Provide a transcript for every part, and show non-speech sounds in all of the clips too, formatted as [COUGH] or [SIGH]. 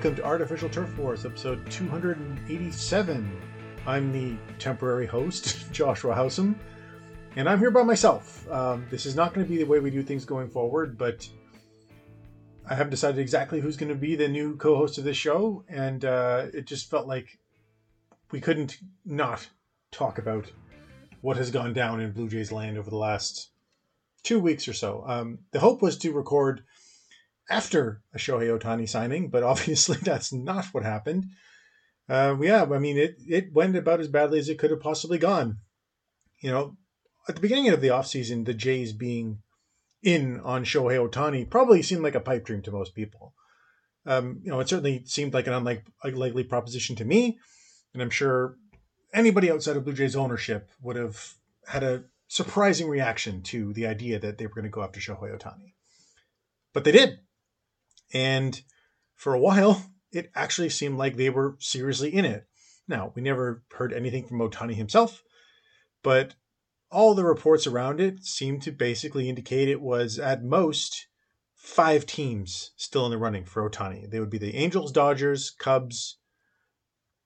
welcome to Artificial Turf Wars, episode 287. I'm the temporary host, [LAUGHS] Joshua Housem, and I'm here by myself. Um, this is not going to be the way we do things going forward, but I haven't decided exactly who's going to be the new co host of this show, and uh, it just felt like we couldn't not talk about what has gone down in Blue Jays land over the last two weeks or so. Um, the hope was to record after a Shohei Ohtani signing, but [LAUGHS] obviously that's not what happened. Uh, yeah, I mean, it, it went about as badly as it could have possibly gone. You know, at the beginning of the offseason, the Jays being in on Shohei Ohtani probably seemed like a pipe dream to most people. Um, you know, it certainly seemed like an unlikely proposition to me, and I'm sure anybody outside of Blue Jays ownership would have had a surprising reaction to the idea that they were going to go after Shohei Ohtani. But they did. And for a while, [LAUGHS] it actually seemed like they were seriously in it. Now, we never heard anything from Ohtani himself, but all the reports around it seemed to basically indicate it was at most five teams still in the running for Ohtani. They would be the Angels, Dodgers, Cubs,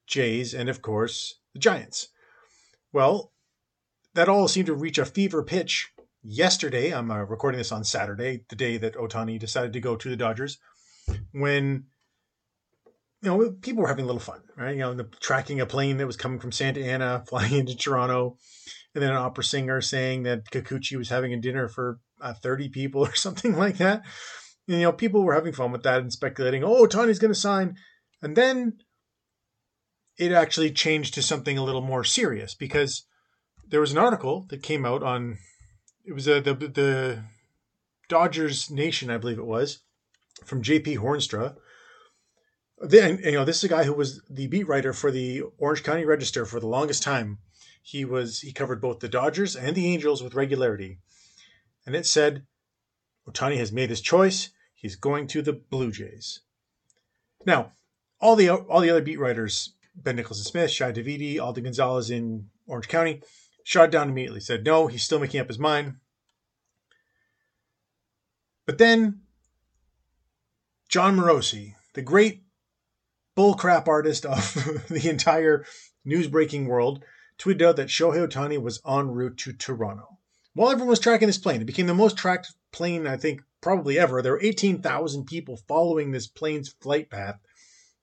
Jays, and of course, the Giants. Well, that all seemed to reach a fever pitch yesterday. I'm uh, recording this on Saturday, the day that Ohtani decided to go to the Dodgers when you know people were having a little fun, right? You know, the, tracking a plane that was coming from Santa Ana, [LAUGHS] flying into Toronto, and then an opera singer saying that Kikuchi was having a dinner for uh, 30 people [LAUGHS] or something like that. And, you know, people were having fun with that and speculating, oh, Tony's going to sign. And then it actually changed to something a little more serious because there was an article that came out on it was a, uh, the the Dodgers Nation, I believe it was, from J.P. Hoornstra. Then you know this is a guy who was the beat writer for the Orange County Register for the longest time. He was he covered both the Dodgers and the Angels with regularity, and it said, "Ohtani has made his choice. He's going to the Blue Jays." Now, all the all the other beat writers, Ben Nicholson Smith, Shi Davidi, Alden Gonzalez in Orange County, shot down immediately. Said no, he's still making up his mind. But then Jon Morosi, the great bullcrap artist of [LAUGHS] the entire news breaking world, tweeted out that Shohei Ohtani was en route to Toronto. While everyone was tracking this plane, it became the most tracked plane, I think, probably ever. There were 18,000 people following this plane's flight path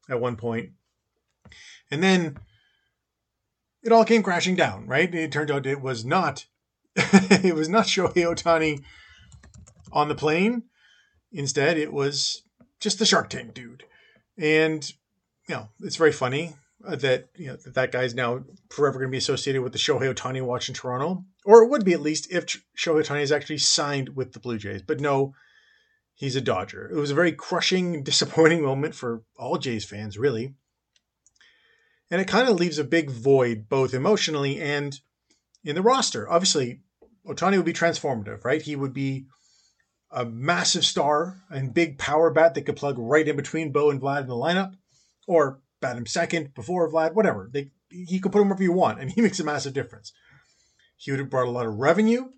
at one point. And then it all came crashing down, right? It turned out it was not [LAUGHS] it was not Shohei Ohtani on the plane. Instead, it was just the Shark Tank dude. And you know, it's very funny uh, that you know that, that guy's now forever going to be associated with the Shohei Ohtani watch in Toronto, or it would be at least if Shohei Ohtani is actually signed with the Blue Jays. But no, he's a Dodger. It was a very crushing, [LAUGHS] disappointing moment for all Jays fans, really. And it kind of leaves a big void, both emotionally and in the roster. Obviously, Ohtani would be transformative, right? He would be a massive star and big power bat that could plug right in between Bo and Vlad in the lineup, or bat him second before Vlad, whatever. They, he could put him wherever you want, and he [LAUGHS] makes a massive difference. He would have brought a lot of revenue,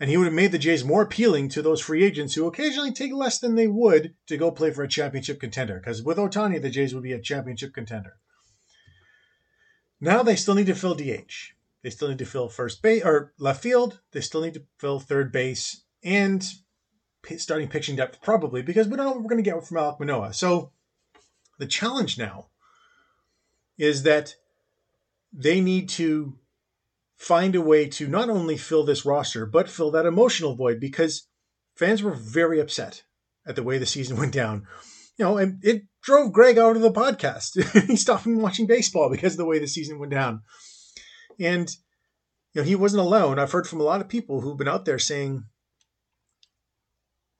and he would have made the Jays more appealing to those free agents who occasionally take less than they would to go play for a championship contender. Because with Ohtani, the Jays would be a championship contender. Now they still need to fill DH. They still need to fill first base or left field. They still need to fill third base and starting pitching depth probably because we don't know what we're going to get from Alek Manoah. So the challenge now is that they need to find a way to not only fill this roster but fill that emotional void because fans were very upset at the way the season [LAUGHS] went down. You know, and it drove Greg out of the podcast. [LAUGHS] he stopped watching baseball because of the way the season went down. And you know, he wasn't alone. I've heard from a lot of people who've been out there saying,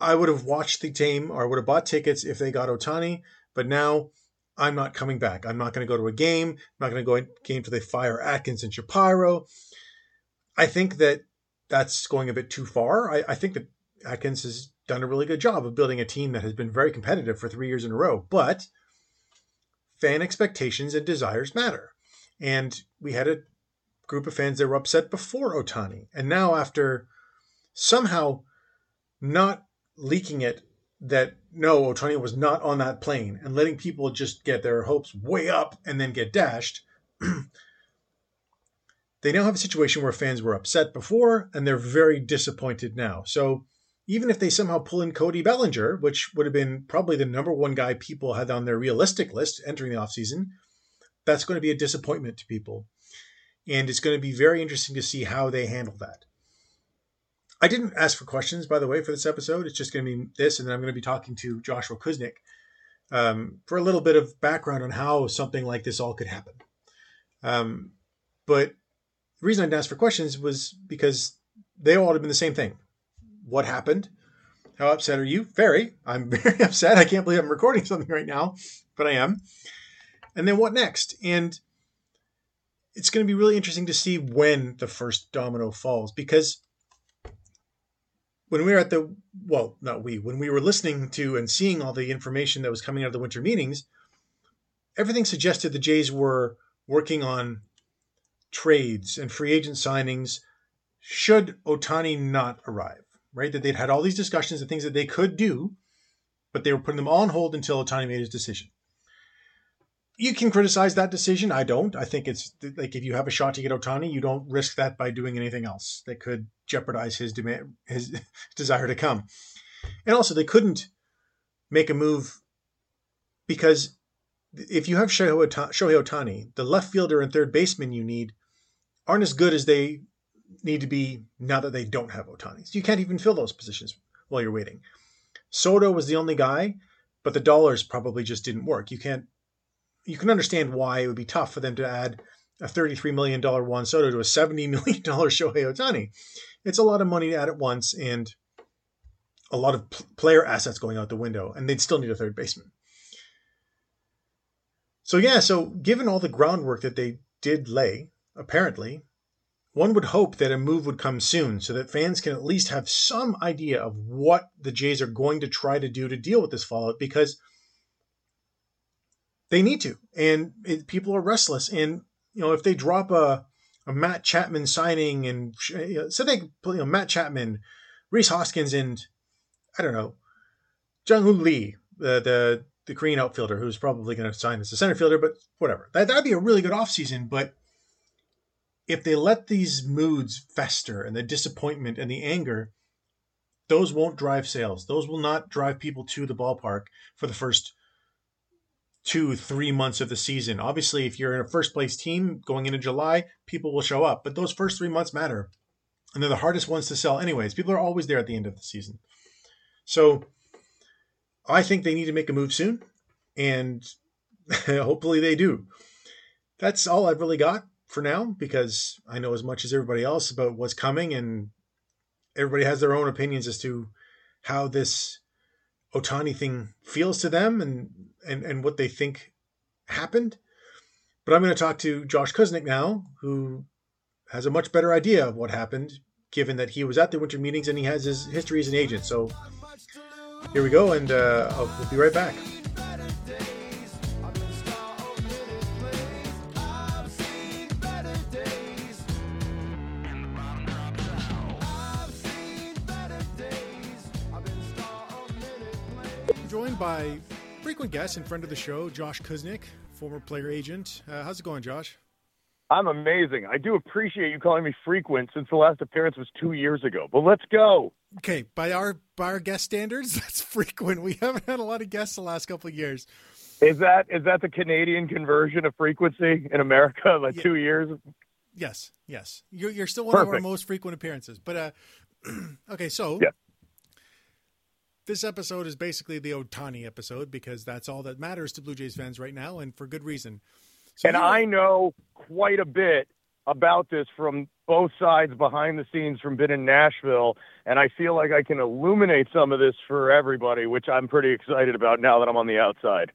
I would have watched the team or I would have bought tickets if they got Ohtani, but now I'm not coming back. I'm not going to go to a game. I'm not going to go to a game till they fire Atkins and Shapiro. I think that that's going a bit too far. I, I think that Atkins has done a really good job of building a team that has been very competitive for three years in a row, but fan expectations and desires matter. And we had a group of fans that were upset before Ohtani. And now, after somehow not leaking it that no, Ohtani was not on that plane and letting people just get their hopes way up and then get dashed. [CLEARS THROAT] they now have a situation where fans were upset before and they're very disappointed now. So even if they somehow pull in Cody Bellinger, which would have been probably the number one guy people had on their realistic list entering the offseason, that's going to be a disappointment to people. And it's going to be very interesting to see how they handle that. I didn't ask for questions, by the way, for this episode. It's just going to be this, and then I'm going to be talking to Joshua Kusnick um, for a little bit of background on how something like this all could happen. Um, but the reason I didn't ask for questions was because they all have been the same thing. What happened? How upset are you? Very. I'm [LAUGHS] very upset. I can't believe I'm recording something right now, but I am. And then what next? And it's going to be really interesting to see when the first domino falls because when we were at the well, not we, when we were listening to and seeing all the information that was coming out of the winter meetings, everything suggested the Jays were working on trades and free agent signings should Ohtani not arrive, right? That they'd had all these discussions and things that they could do, but they were putting them all on hold until Ohtani made his decision you can criticize that decision. I don't. I think it's like if you have a shot to get Ohtani, you don't risk that by doing anything else that could jeopardize his demand, his [LAUGHS] desire to come. And also, they couldn't make a move because if you have Shohei Ohtani, the left fielder and third baseman you need aren't as good as they need to be now that they don't have Ohtani. So you can't even fill those positions while you're waiting. Soto was the only guy, but the dollars probably just didn't work. You can't you can understand why it would be tough for them to add a $33 million Juan Soto to a $70 [LAUGHS] million Shohei Ohtani. It's a lot of money to add at once and a lot of player assets going out the window, and they'd still need a third baseman. So, yeah, so given all the groundwork that they did lay, apparently, one would hope that a move would come soon so that fans can at least have some idea of what the Jays are going to try to do to deal with this fallout because – they need to, and it, people are restless. And you know, if they drop a a Matt Chapman signing and you know, so they you know Matt Chapman, Rhys Hoskins, and I don't know, Jung Hoo Lee, the the the Korean outfielder who's probably going to sign as a center fielder, but whatever. That that'd be a really good offseason, but if they let these moods fester and the disappointment and the anger, those won't drive sales. Those will not drive people to the ballpark for the first two, three months of the season. Obviously, if you're in a first place team going into July, people will show up, but those first three months matter. And they're the hardest ones to sell, anyways. People are always there at the end of the season. So I think they need to make a move soon, and [LAUGHS] hopefully they do. That's all I've really got for now because I know as much as everybody else about what's coming, and everybody has their own opinions as to how this Ohtani thing feels to them and and, and what they think happened. But I'm going to talk to Josh Kusnick now, who has a much better idea of what happened, given that he was at the winter meetings and he has his history as an agent. So here we go, and uh, we'll be right back. Joined by frequent guest and friend of the show, Josh Kusnick, former player agent. Uh, how's it going, Josh? I'm amazing. I do appreciate you calling me frequent since the last appearance was two years ago. But let's go. Okay, by our by our guest standards, [LAUGHS] that's frequent. We haven't had a lot of guests the last couple of years. Is that is that the Canadian conversion of frequency in America? Like yeah. two years? Yes, yes. You're you're still one Perfect. of our most frequent appearances. But uh, [CLEARS THROAT] okay, so yeah. This episode is basically the Ohtani episode because that's all that matters to Blue Jays fans right now, and for good reason. So and I know quite a bit about this from both sides behind the scenes from being in Nashville, and I feel like I can illuminate some of this for everybody, which I'm pretty excited about now that I'm on the outside.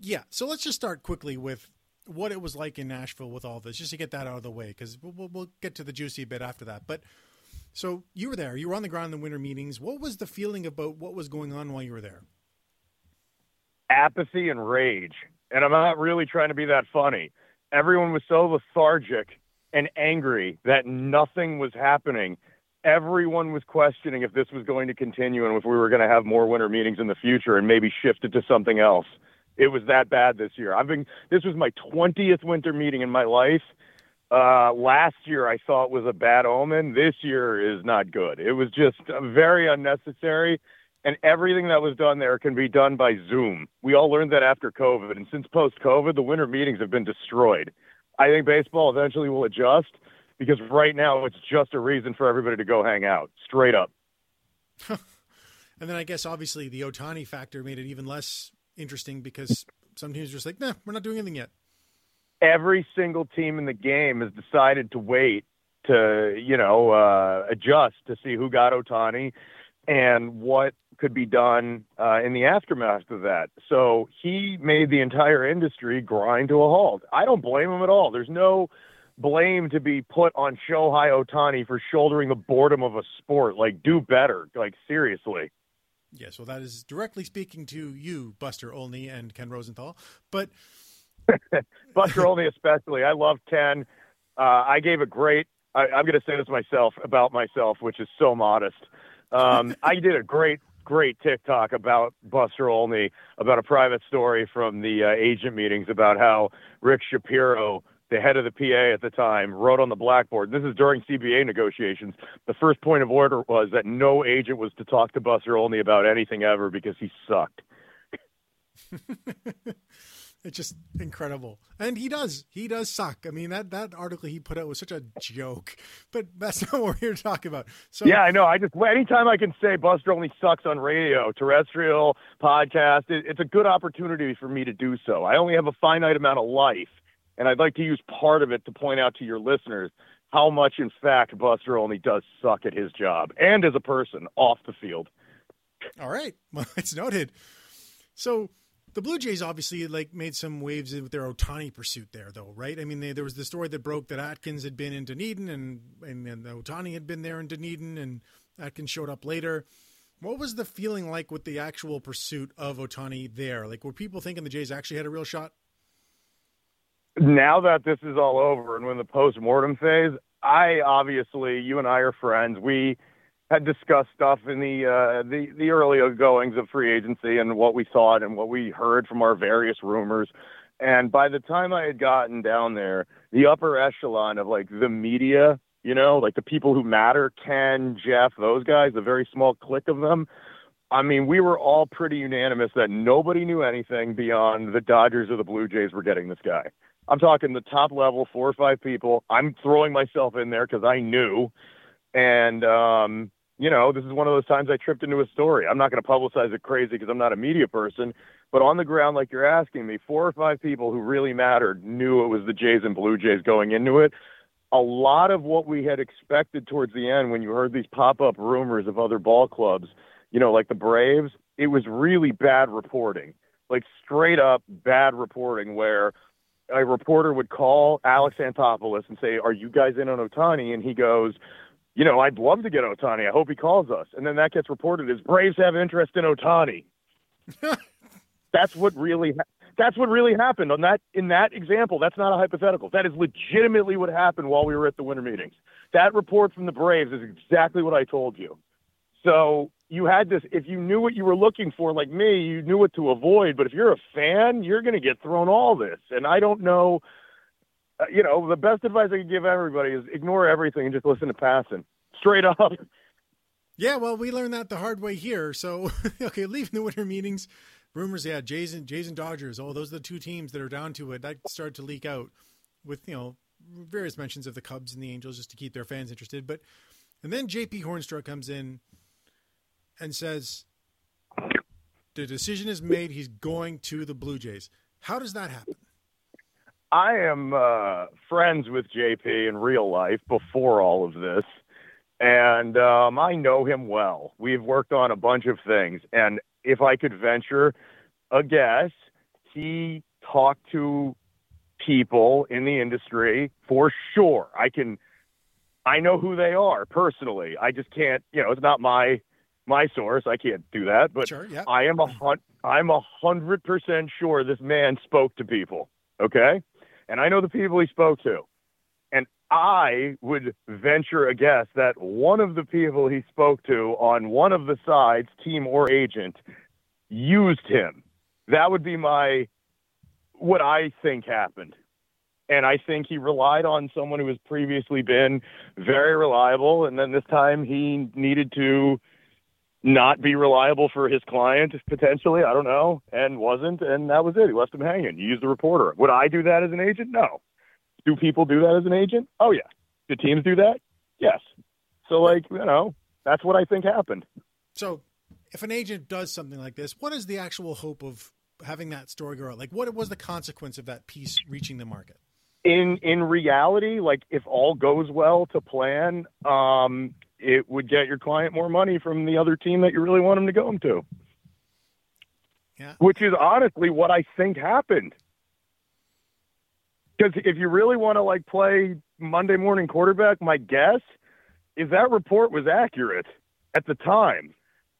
Yeah, so let's just start quickly with what it was like in Nashville with all this, just to get that out of the way, because we'll, we'll, get to the juicy bit after that. But so you were there. You were on the ground in the winter meetings. What was the feeling about what was going on while you were there? Apathy and rage. And I'm not really trying to be that funny. Everyone was so lethargic and angry that nothing was happening everyone was questioning if this was going to continue and if we were going to have more winter meetings in the future and maybe shift it to something else. It was that bad this year. I've been this was my 20th winter meeting in my life. Uh, last year I thought was a bad omen. This year is not good. It was just very unnecessary and everything that was done there can be done by Zoom. We all learned that after COVID and since post COVID the winter meetings have been destroyed. I think baseball eventually will adjust because right now it's just a reason for everybody to go hang out, straight up. [LAUGHS] and then I guess obviously the Ohtani factor made it even less interesting because some teams are just like, nah, we're not doing anything yet. Every single team in the game has decided to wait to, you know, uh, adjust to see who got Ohtani and what could be done uh, in the aftermath of that. So he made the entire industry grind to a halt. I don't blame him at all. There's no blame to be put on Shohei Ohtani for shouldering the boredom of a sport. Like, do better. Like, seriously. Yes, well, that is directly speaking to you, Buster Olney and Ken Rosenthal. But [LAUGHS] Buster Olney, especially, I love Ken. Uh, I gave a great. I, I'm going to say this myself about myself, which is so modest. Um, I did a great, great TikTok about Buster Olney, about a private story from the uh, agent meetings about how Rick Shapiro the head of the PA at the time, wrote on the blackboard. This is during CBA negotiations. The first point of order was that no agent was to talk to Buster Olney about anything ever because he sucked. [LAUGHS] it's just incredible, and he does. He does suck. I mean that that article he put out was such a joke, but that's [LAUGHS] not what we're here to talk about. So yeah, I know. I just anytime I can say Buster Olney sucks on radio, terrestrial, podcast, it, it's a good opportunity for me to do so. I only have a finite amount of life and I'd like to use part of it to point out to your listeners how much, in fact, Buster Olney does suck at his job and as a person off the field. All right. [LAUGHS] Well, it's noted. So the Blue Jays obviously like made some waves with their Ohtani pursuit there, though, right? I mean, they, there was the story that broke that Atkins had been in Dunedin and and, and Ohtani had been there in Dunedin, and Atkins showed up later. What was the feeling like with the actual pursuit of Ohtani there? Like, were people thinking the Jays actually had a real shot? now that this is all over and we're the post mortem phase, I obviously, you and I are friends. We had discussed stuff in the uh, the the early goings of free agency and what we thought and what we heard from our various rumors. And by the time I had gotten down there, the upper echelon of like the media, you know, like the people who matter, Ken, Jeff, those guys, a very small clique of them. I mean, we were all pretty unanimous that nobody knew anything beyond the Dodgers or the Blue Jays were getting this guy. I'm talking the top level, four or five people. I'm throwing myself in there because I knew. And, um, you know, this is one of those times I tripped into a story. I'm not going to publicize it crazy because I'm not a media person. But on the ground, like you're asking me, four or five people who really mattered knew it was the Jays and Blue Jays going into it. A lot of what we had expected towards the end, when you heard these pop up rumors of other ball clubs, you know, like the Braves, it was really bad reporting, like straight up bad reporting where a reporter would call Alex Anthopoulos and say, "Are you guys in on Ohtani?" And he goes, "You know, I'd love to get Ohtani. I hope he calls us." And then that gets reported as Braves have interest in Ohtani. [LAUGHS] that's what really ha- that's what really happened on that in that example. That's not a hypothetical. That is legitimately what happened while we were at the winter meetings. That report from the Braves is exactly what I told you. So you had this if you knew what you were looking for like me you knew what to avoid but if you're a fan you're going to get thrown all this and i don't know uh, you know the best advice i can give everybody is ignore everything and just listen to Passan straight up yeah well we learned that the hard way here so [LAUGHS] okay leaving the winter meetings rumors yeah Jason, Jason dodgers oh those are the two teams that are down to it that started to leak out with you know various mentions of the cubs and the angels just to keep their fans interested but and then jp Hoornstra comes in and says the decision is made. He's going to the Blue Jays. How does that happen? I am uh, friends with JP in real life before all of this, and um, I know him well. We've worked on a bunch of things, and if I could venture a guess, he talked to people in the industry for sure. I can, I know who they are personally. I just can't, you know, it's not my my source. I can't do that, but sure, yeah. I am a hun- I'm a hundred percent sure this man spoke to people. Okay, and I know the people he spoke to, and I would venture a guess that one of the people he spoke to on one of the sides, team or agent, used him. That would be my what I think happened. And I think he relied on someone who has previously been very reliable. And then this time he needed to not be reliable for his client potentially. I don't know. And wasn't. And that was it. He left him hanging. He used the reporter. Would I do that as an agent? No. Do people do that as an agent? Oh, yeah. Do teams do that? Yes. So, like, you know, that's what I think happened. So, if an agent does something like this, what is the actual hope of having that story go out? Like, what was the consequence of that piece reaching the market? In in reality, like if all goes well to plan, um, it would get your client more money from the other team that you really want them to go to. Yeah. Which is honestly what I think happened. Because if you really want to like play Monday morning quarterback, my guess is that report was accurate at the time,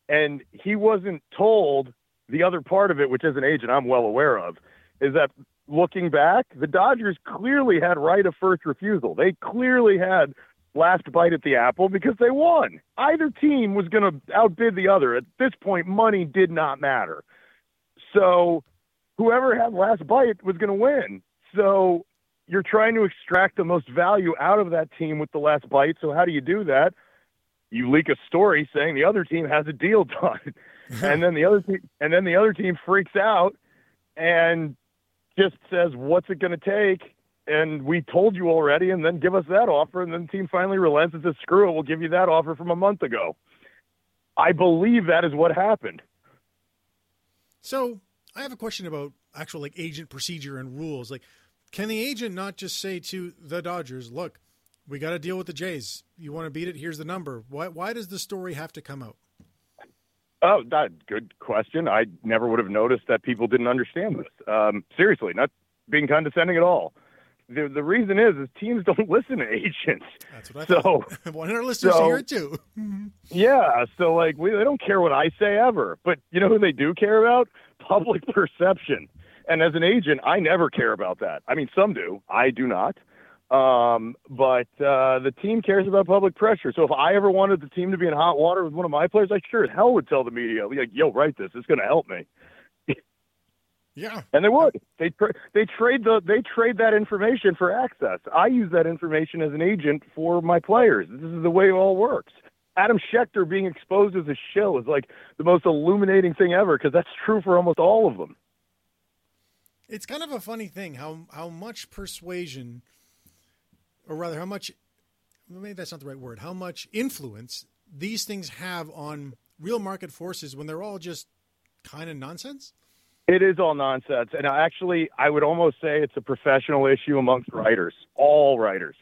and he wasn't told the other part of it, which as an agent I'm well aware of, is that looking back, the Dodgers clearly had right of first refusal. They clearly had last bite at the apple because they won. Either team was going to outbid the other. At this point, money did not matter. So whoever had last bite was going to win. So you're trying to extract the most value out of that team with the last bite. So how do you do that? You leak a story saying the other team has a deal [LAUGHS] done. and then the other team and then the other team freaks out and just says, "What's it going to take?" And we told you already, and then give us that offer, and then the team finally relents and says, "Screw it, we'll give you that offer from a month ago." I believe that is what happened. So I have a question about actual like agent procedure and rules. Like, can the agent not just say to the Dodgers, "Look, we got to deal with the Jays. You want to beat it? Here's the number." Why? Why does the story have to come out? Oh, that good question. I never would have noticed that people didn't understand this. Um, seriously, not being condescending at all. The the reason is is teams [LAUGHS] don't listen to agents. That's what I so, [LAUGHS] thought. One of our listeners so, here too. yeah, so like we they don't care what I say ever, but you know who they do care about? [LAUGHS] Public perception. And as an agent, I never care about that. I mean, some do. I do not. Um, but uh, the team cares about public pressure. So if I ever wanted the team to be in hot water with one of my players, I sure as hell would tell the media, like, "Yo, write this. It's going to help me." Yeah, and they would. They tra- they trade the they trade that information for access. I use that information as an agent for my players. This is the way it all works. Adam Schefter being exposed as a shill is like the most illuminating thing ever because that's true for almost all of them. It's kind of a funny thing how how much persuasion or rather, how much maybe that's not the right word, how much influence these things have on real market forces when they're all just kind of nonsense? It is all nonsense. And actually, I would almost say it's a professional issue amongst writers, all writers.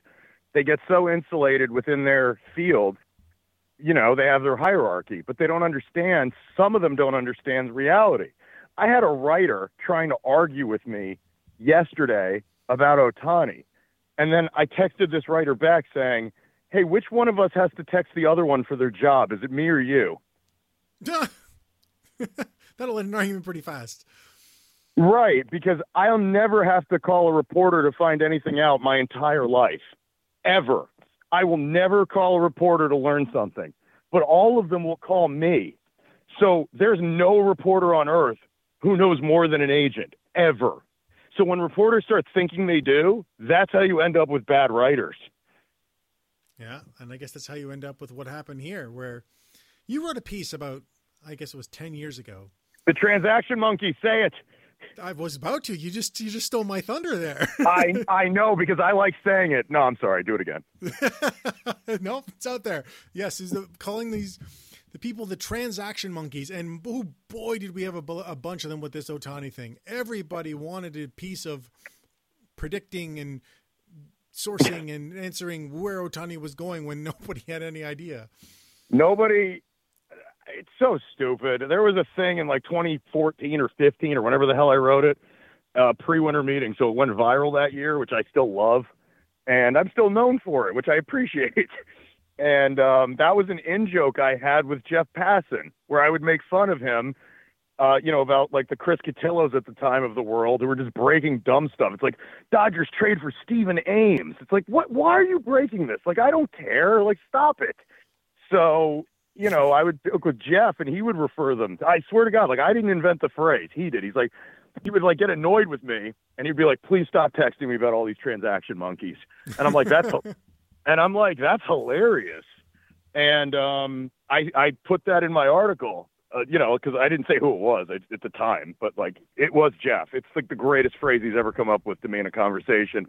They get so insulated within their field. You know, they have their hierarchy, but they don't understand. Some of them don't understand reality. I had a writer trying to argue with me yesterday about Ohtani. And then I texted this writer back saying, Hey, which one of us has to text the other one for their job? Is it me or you? [LAUGHS] That'll end an argument pretty fast. Right, because I'll never have to call a reporter to find anything out my entire life. Ever. I will never call a reporter to learn something, but all of them will call me. So there's no reporter on earth who knows more than an agent, ever. So when reporters start thinking they do, that's how you end up with bad writers. Yeah, and I guess that's how you end up with what happened here, where you wrote a piece about, I guess it was ten years ago. The transaction monkey, say it. I was about to. You just you just stole my thunder there. [LAUGHS] I [LAUGHS] I know because I like saying it. No, I'm sorry. Do it again. [LAUGHS] no, it's out there. Yes, is the calling these the people, the transaction monkeys, and oh boy, did we have a, a bunch of them with this Ohtani thing. Everybody wanted a piece of predicting and sourcing and answering where Ohtani was going when nobody had any idea. Nobody. It's so stupid. There was a thing in like 2014 or 15 or whenever the hell I wrote it, uh, pre-winter meeting. So it went viral that year, which I still love, and I'm still known for it, which I [LAUGHS] appreciate. And um, that was an in joke I had with Jeff Passan, where I would make fun of him uh, you know, about like the Chris Cotillos at the time of the world who were just breaking dumb stuff. It's like Dodgers trade for Stephen Ames. It's like, what? Why are you breaking this? Like, I don't care. Like, stop it. So, you know, I would joke with Jeff, and he would refer them. I swear to God, like I didn't invent the phrase. He did. He's like, he would like get annoyed with me, and he'd be like, "Please stop texting me about all these transaction monkeys." And I'm like, "That's," [LAUGHS] and I'm like, "That's hilarious." And um, I I put that in my article uh, you know, because I didn't say who it was at the time, but like it was Jeff. It's like the greatest phrase he's ever come up with to me in a conversation.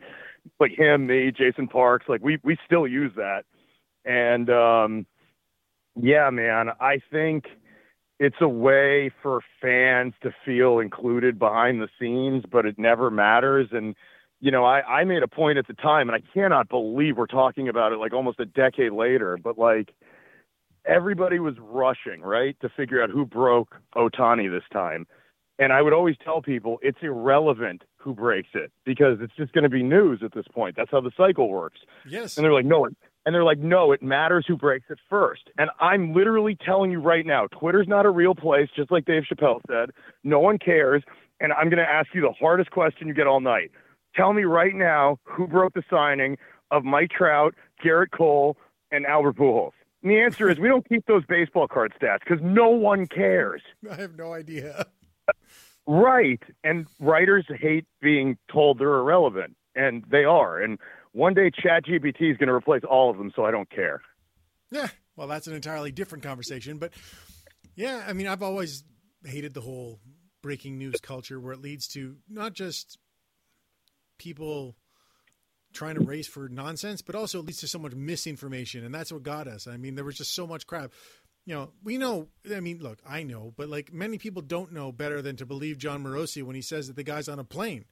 Like him, me, Jason Parks, like we we still use that. And um, yeah, man, I think it's a way for fans to feel included behind the scenes, but it never matters. And you know, I, I made a point at the time, and I cannot believe we're talking about it like almost a decade later, but like everybody was rushing, right, to figure out who broke Ohtani this time. And I would always tell people it's irrelevant who breaks it because it's just going to be news at this point. That's how the cycle works. Yes. And they're like, no, and they're like, no, it matters who breaks it first. And I'm literally telling you right now, Twitter's not a real place, just like Dave Chappelle said. No one cares. And I'm going to ask you the hardest question you get all night. Tell me right now who broke the signing of Mike Trout, Gerrit Cole, and Albert Pujols. And the answer is we don't keep those baseball card stats because no one cares. [LAUGHS] I have no idea. Right. And writers hate being told they're irrelevant, and they are. And one day ChatGPT is going to replace all of them, so I don't care. Yeah. Well, that's an entirely different conversation. But yeah, I mean, I've always hated the whole breaking news culture where it leads to not just people trying to race for nonsense, but also leads to so much misinformation, and that's what got us. I mean, there was just so much crap. You know, we know. I mean, look, I know, but like many people don't know better than to believe Jon Morosi when he says that the guy's on a plane.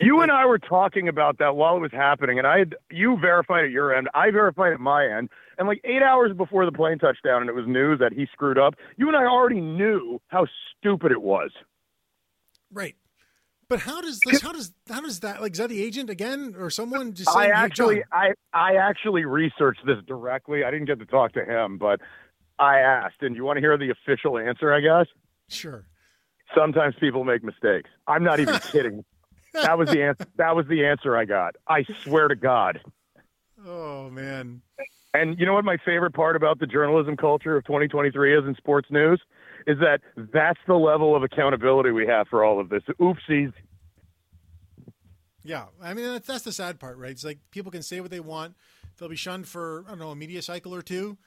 You and I were talking about that while it was happening, and I had you verified at your end, I verified at my end, and like eight hours before the plane touchdown, and it was news that he screwed up. You and I already knew how stupid it was. Right. But how does this? How does how does that? Like, is that the agent again, or someone just? Saying, I actually, I I actually researched this directly. I didn't get to talk to him, but I asked. And you want to hear the official answer? I guess. Sure. Sometimes people make mistakes. I'm not even [LAUGHS] kidding. That was the answer. That was the answer I got. I swear to God. Oh man. And you know what my favorite part about the journalism culture of 2023 is in sports news? is that that's the level of accountability we have for all of this. Oopsies. Yeah, I mean that's that's the sad part, right? It's like people can say what they want. They'll be shunned for I don't know a media cycle or two,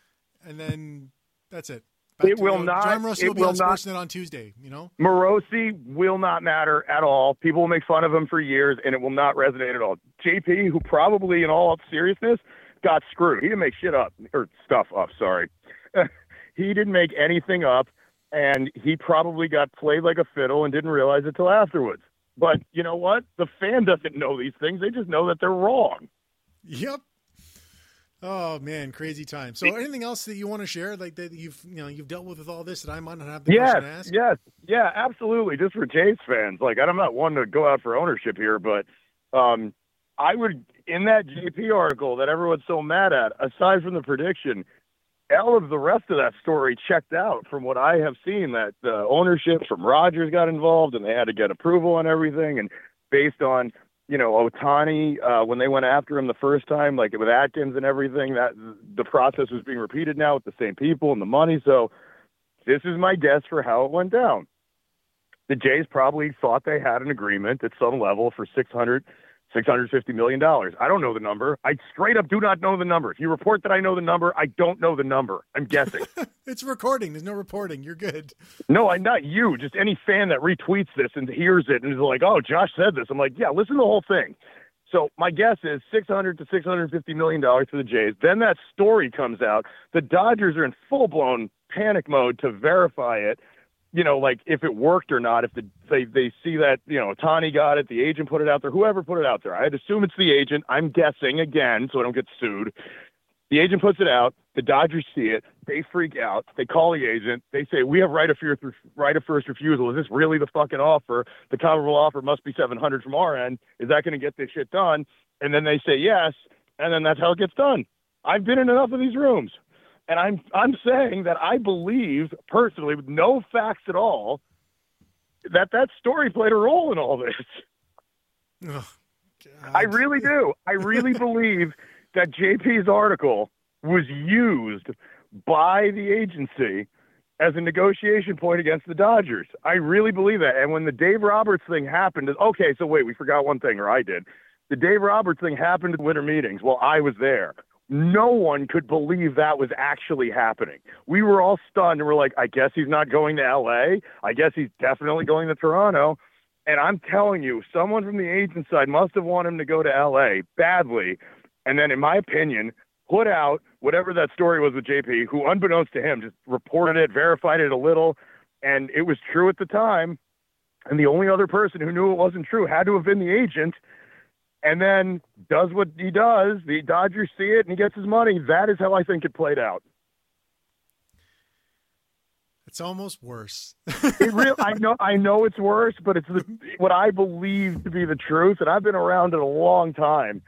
and then that's it. Back it to, will you know, not. Jon Morosi will be will on not, Sportsnet on Tuesday. You know, Morosi will not matter at all. People will make fun of him for years, and it will not resonate at all. JP, who probably, in all seriousness, got screwed. He didn't make shit up or stuff up. Sorry, [LAUGHS] he didn't make anything up and he probably got played like a fiddle and didn't realize it till afterwards. But you know what? The fan doesn't know these things; they just know that they're wrong. Yep. Oh man, crazy time. So, anything else that you want to share, like that you've you know you've dealt with with all this that I might not have the yes, question to ask? Yes, yeah, absolutely. Just for Jays fans, like I'm not one to go out for ownership here, but um, I would in that JP article that everyone's so mad at, aside from the prediction, all of the rest of that story checked out from what I have seen. That the ownership from Rogers got involved and they had to get approval on everything. And based on you know Ohtani, uh, when they went after him the first time, like with Atkins and everything, that the process was being repeated now with the same people and the money. So this is my guess for how it went down. The Jays probably thought they had an agreement at some level for six hundred $650 million. I don't know the number. I straight up do not know the number. If you report that I know the number, I don't know the number. I'm guessing. [LAUGHS] it's recording. There's no reporting. You're good. No, I'm not you. Just any fan that retweets this and hears it and is like, oh, Josh said this. I'm like, yeah, listen to the whole thing. So my guess is 600 to 650 million dollars for the Jays. Then that story comes out. The Dodgers are in full blown panic mode to verify it you know, like if it worked or not. If the, they they see that you know Tani got it, the agent put it out there, whoever put it out there. I'd assume it's the agent. I'm guessing again, so I don't get sued. The agent puts it out. The Dodgers see it. They freak out. They call the agent. They say, "We have right of first right of first refusal. Is this really the fucking offer? The comparable offer must be 700 from our end. Is that going to get this shit done?" And then they say yes, and then that's how it gets done. I've been in enough of these rooms. And I'm I'm saying that I believe personally, with no facts at all, that that story played a role in all this. Oh, I really do. I really [LAUGHS] believe that JP's article was used by the agency as a negotiation point against the Dodgers. I really believe that. And when the Dave Roberts thing happened, okay, so wait, we forgot one thing, or I did. The Dave Roberts thing happened at the winter meetings. Well, I was there. No one could believe that was actually happening. We were all stunned and we're like, I guess he's not going to LA. I guess he's definitely going to Toronto. And I'm telling you, someone from the agent side must have wanted him to go to LA badly. And then, in my opinion, put out whatever that story was with JP, who, unbeknownst to him, just reported it, verified it a little, and it was true at the time. And the only other person who knew it wasn't true had to have been the agent. And then does what he does. The Dodgers see it and he gets his money. That is how I think it played out. It's almost worse. it real, I know, I know it's worse, but it's the, what I believe to be the truth, and I've been around it a long time.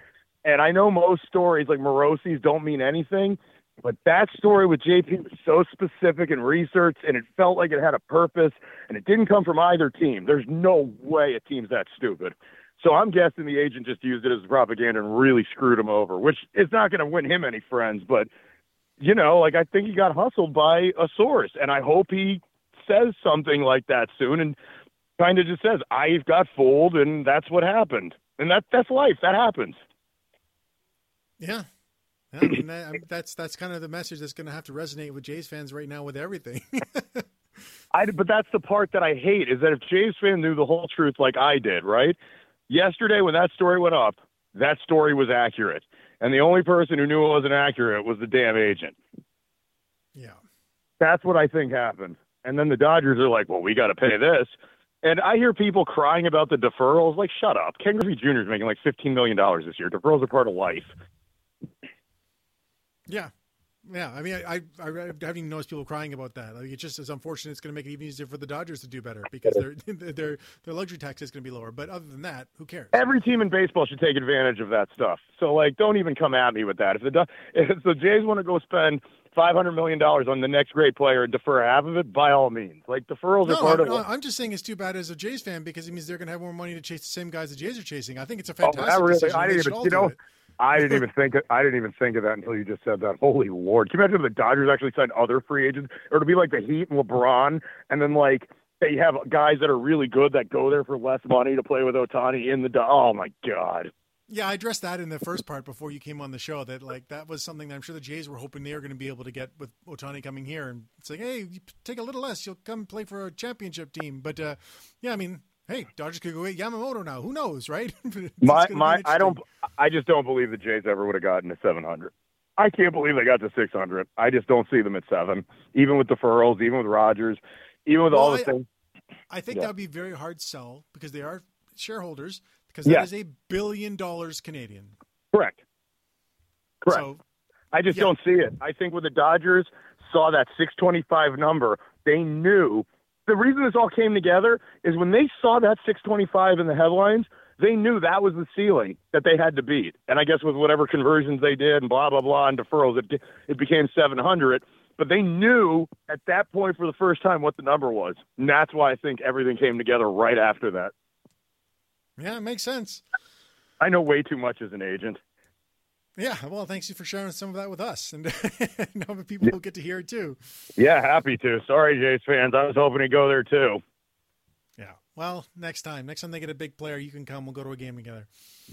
And I know most stories like Morosi's don't mean anything, but that story with JP was so specific and researched, and it felt like it had a purpose, and it didn't come from either team. There's no way a team's that stupid. So I'm guessing the agent just used it as propaganda and really screwed him over, which is not going to win him any friends. But, you know, like I think he got hustled by a source, and I hope he says something like that soon and kind of just says, "I've got fooled, and that's what happened. And that that's life. That happens. Yeah. yeah I mean, that, that's that's kind of the message that's going to have to resonate with Jays fans right now with everything. [LAUGHS] I, but that's the part that I hate is that if Jays fan knew the whole truth like I did, right? Yesterday, when that story went up, that story was accurate, and the only person who knew it wasn't accurate was the damn agent. Yeah, that's what I think happened. And then the Dodgers are like, "Well, we got to pay this." And I hear people crying about the deferrals. Like, shut up. Ken Griffey Jr. is making like $15 million this year. Deferrals are part of life. Yeah. Yeah, I mean, I, I, I haven't even noticed people crying about that. Like, it's just as unfortunate. It's going to make it even easier for the Dodgers to do better because [LAUGHS] their their their luxury tax is going to be lower. But other than that, who cares? Every team in baseball should take advantage of that stuff. So, like, don't even come at me with that. If the if the Jays want to go spend five hundred million dollars on the next great player and defer half of it, by all means. Like deferrals no, are part I'm, of. It. I'm just saying it's too bad as a Jays fan because it means they're going to have more money to chase the same guys the Jays are chasing. I think it's a oh, fantastic oh, really, decision. I didn't even, you know. It. I didn't even think of, I didn't even think of that until you just said that. Holy Lord! Can you imagine if the Dodgers actually signed other free agents, or to be like the Heat and LeBron, and then like they have guys that are really good that go there for less money to play with Ohtani in the. Oh my God! Yeah, I addressed that in the first part before you came on the show. That like that was something that I'm sure the Jays were hoping they were going to be able to get with Ohtani coming here, and it's like, hey, you take a little less, you'll come play for a championship team. But uh, yeah, I mean, hey, Dodgers could go get Yamamoto now. Who knows, right? [LAUGHS] my my, I don't, I just don't believe the Jays ever would have gotten to 700. I can't believe they got to 600. I just don't see them at seven, even with the deferrals, even with Rogers, even with well, all the things. I think yeah. that would be very hard sell because they are shareholders because that yeah. is a billion dollars Canadian. Correct. Correct. So, I just yeah. don't see it. I think when the Dodgers saw that 625 number, they knew the reason this all came together is when they saw that 625 in the headlines, they knew that was the ceiling that they had to beat. And I guess with whatever conversions they did and blah blah blah and deferrals, it it became 700. But they knew at that point for the first time what the number was, and that's why I think everything came together right after that. Yeah, it makes sense. I know way too much as an agent. Yeah, well, thanks you for sharing some of that with us, and [LAUGHS] now people will get to hear it too. Yeah, happy to. Sorry, Jays fans, I was hoping to go there too. Yeah, well, next time, next time they get a big player, you can come. We'll go to a game together.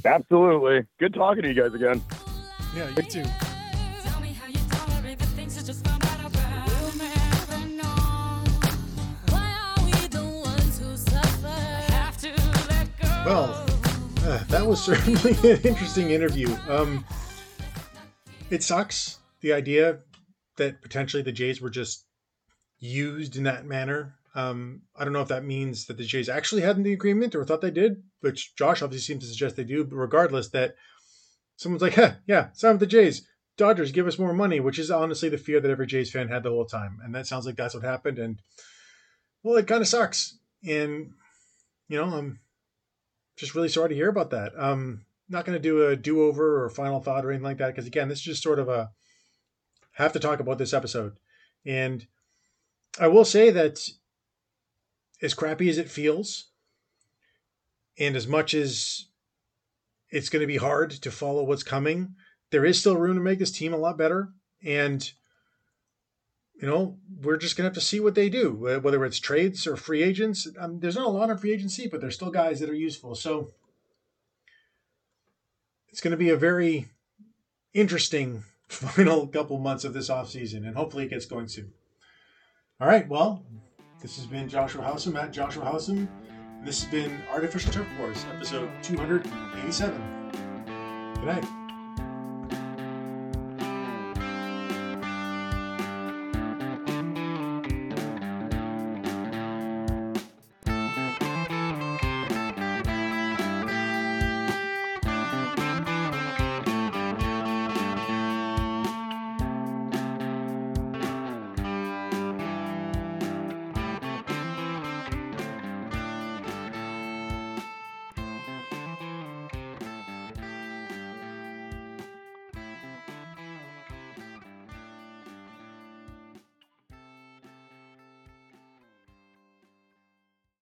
Absolutely. Good talking to you guys again. Yeah, you too. Well, uh, that was [LAUGHS] certainly an interesting interview. Um, it sucks the idea that potentially the Jays were just used in that manner. Um, I don't know if that means that the Jays actually had the agreement or thought they did, which Josh obviously seems to suggest they do. But regardless, that someone's like, "Huh, yeah, some of the Jays, Dodgers, give us more money," which is honestly the fear that every Jays fan had the whole time, and that sounds like that's what happened. And well, it kind of sucks. And you know, I'm just really sorry to hear about that. Um, not going to do a do over or final thought or anything like that because again, this is just sort of a have to talk about this episode, and I will say that as crappy as it feels, and as much as it's going to be hard to follow what's coming, there is still room to make this team a lot better. And, you know, we're just going to have to see what they do, whether it's trades or free agents. Um, there's not a lot of free agency, but there's still guys that are useful. So it's going to be a very interesting [LAUGHS] final couple months of this offseason, and hopefully it gets going soon. All right, well, this has been Joshua Housem at Joshua Housem. This has been Artificial Turf Wars, episode 287. Good night.